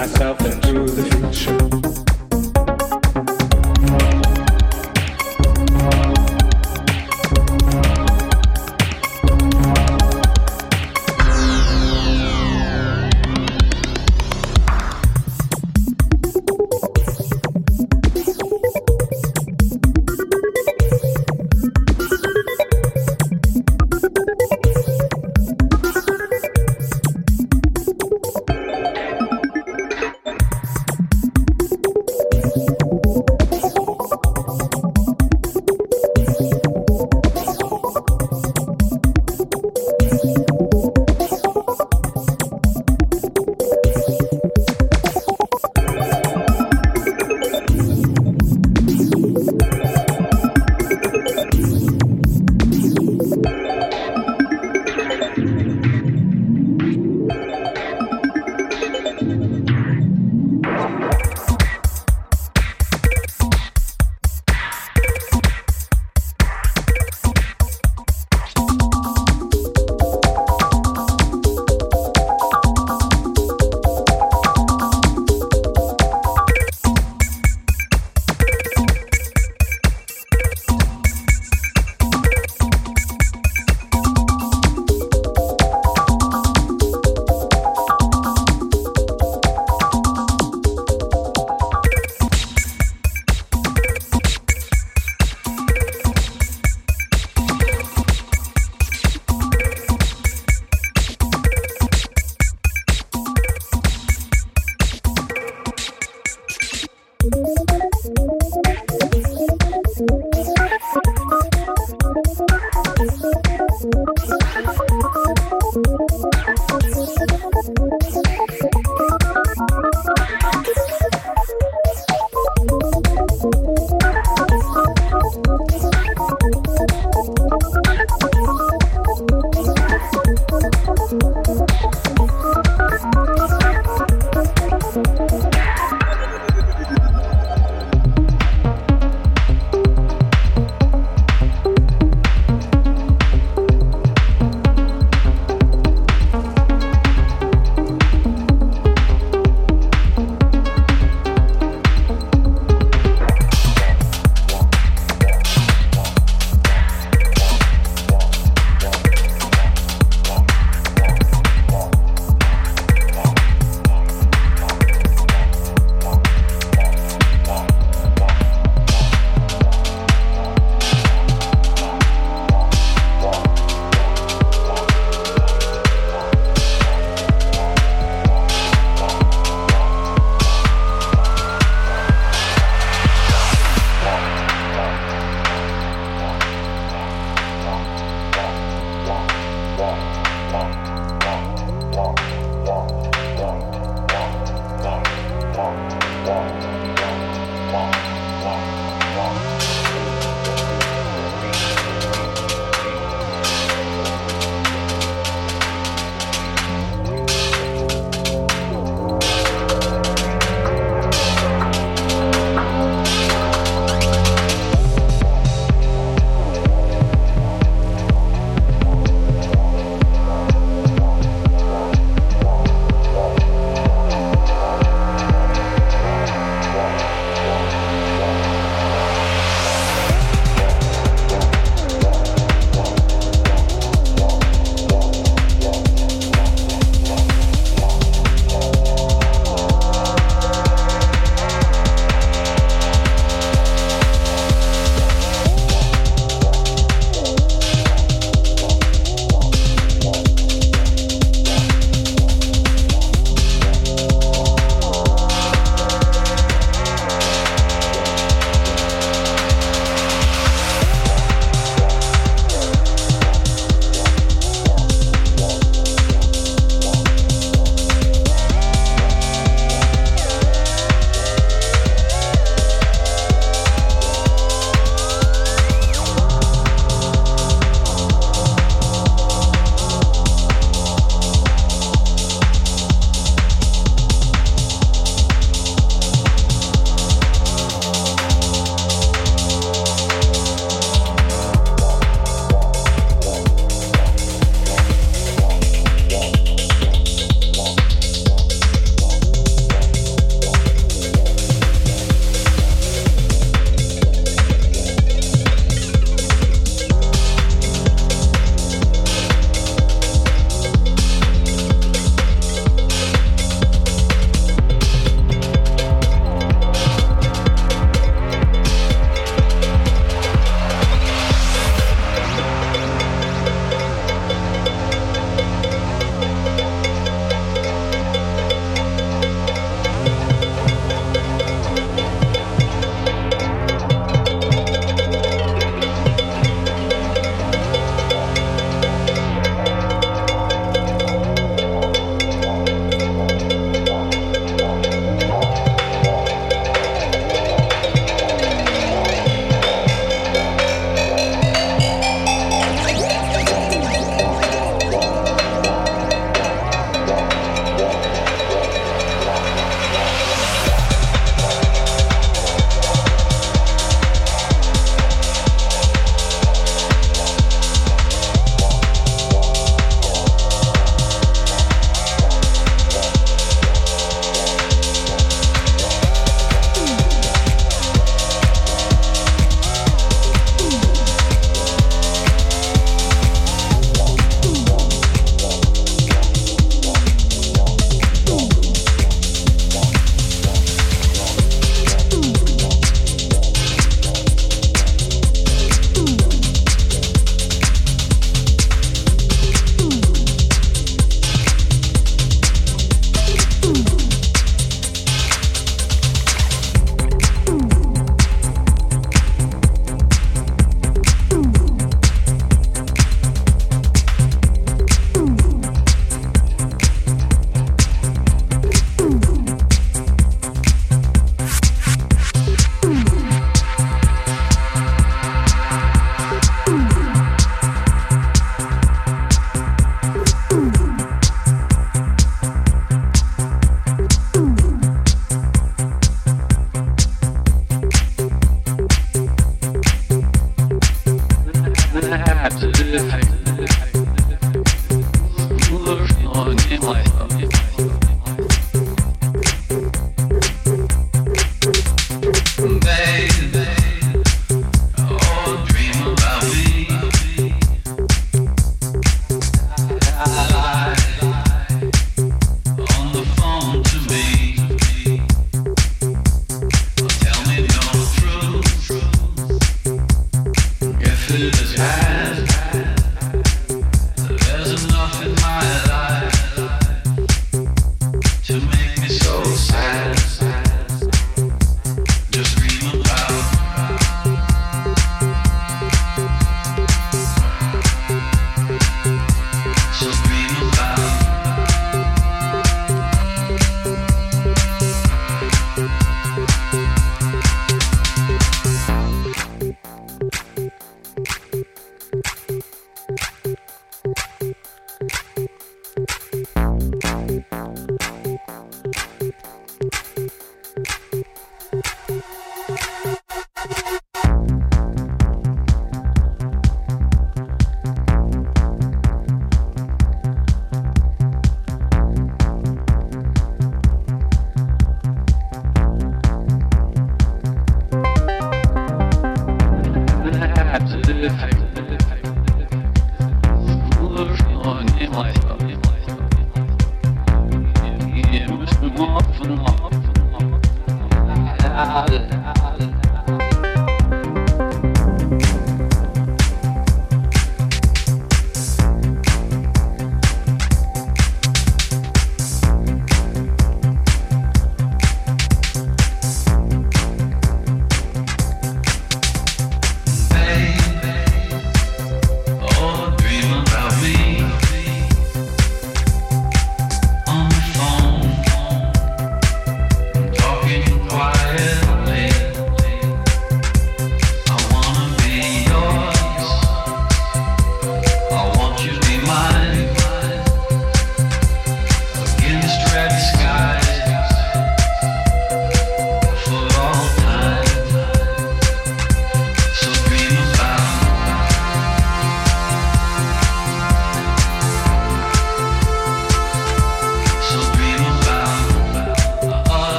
myself into